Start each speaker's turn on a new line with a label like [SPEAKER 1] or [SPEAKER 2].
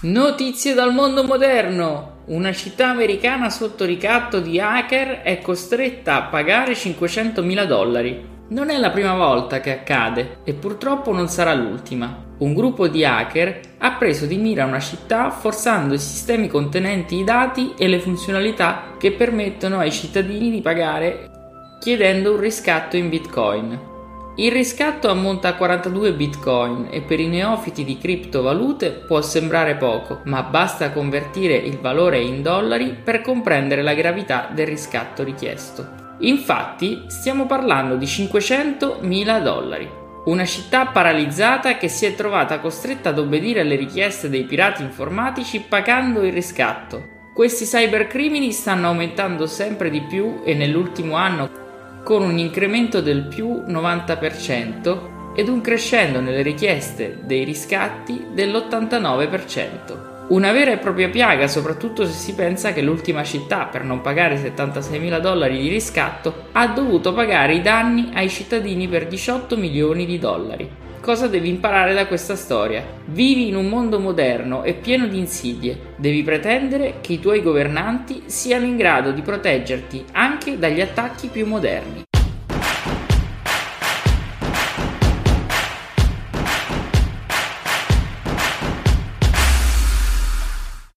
[SPEAKER 1] Notizie dal mondo moderno! Una città americana sotto ricatto di hacker è costretta a pagare 500.000 dollari. Non è la prima volta che accade e purtroppo non sarà l'ultima. Un gruppo di hacker ha preso di mira una città forzando i sistemi contenenti i dati e le funzionalità che permettono ai cittadini di pagare chiedendo un riscatto in bitcoin. Il riscatto ammonta a 42 bitcoin e per i neofiti di criptovalute può sembrare poco, ma basta convertire il valore in dollari per comprendere la gravità del riscatto richiesto. Infatti stiamo parlando di 500.000 dollari. Una città paralizzata che si è trovata costretta ad obbedire alle richieste dei pirati informatici pagando il riscatto. Questi cybercrimini stanno aumentando sempre di più e nell'ultimo anno con un incremento del più 90% ed un crescendo nelle richieste dei riscatti dell'89%. Una vera e propria piaga, soprattutto se si pensa che l'ultima città, per non pagare 76 mila dollari di riscatto, ha dovuto pagare i danni ai cittadini per 18 milioni di dollari. Cosa devi imparare da questa storia? Vivi in un mondo moderno e pieno di insidie. Devi pretendere che i tuoi governanti siano in grado di proteggerti anche dagli attacchi più moderni.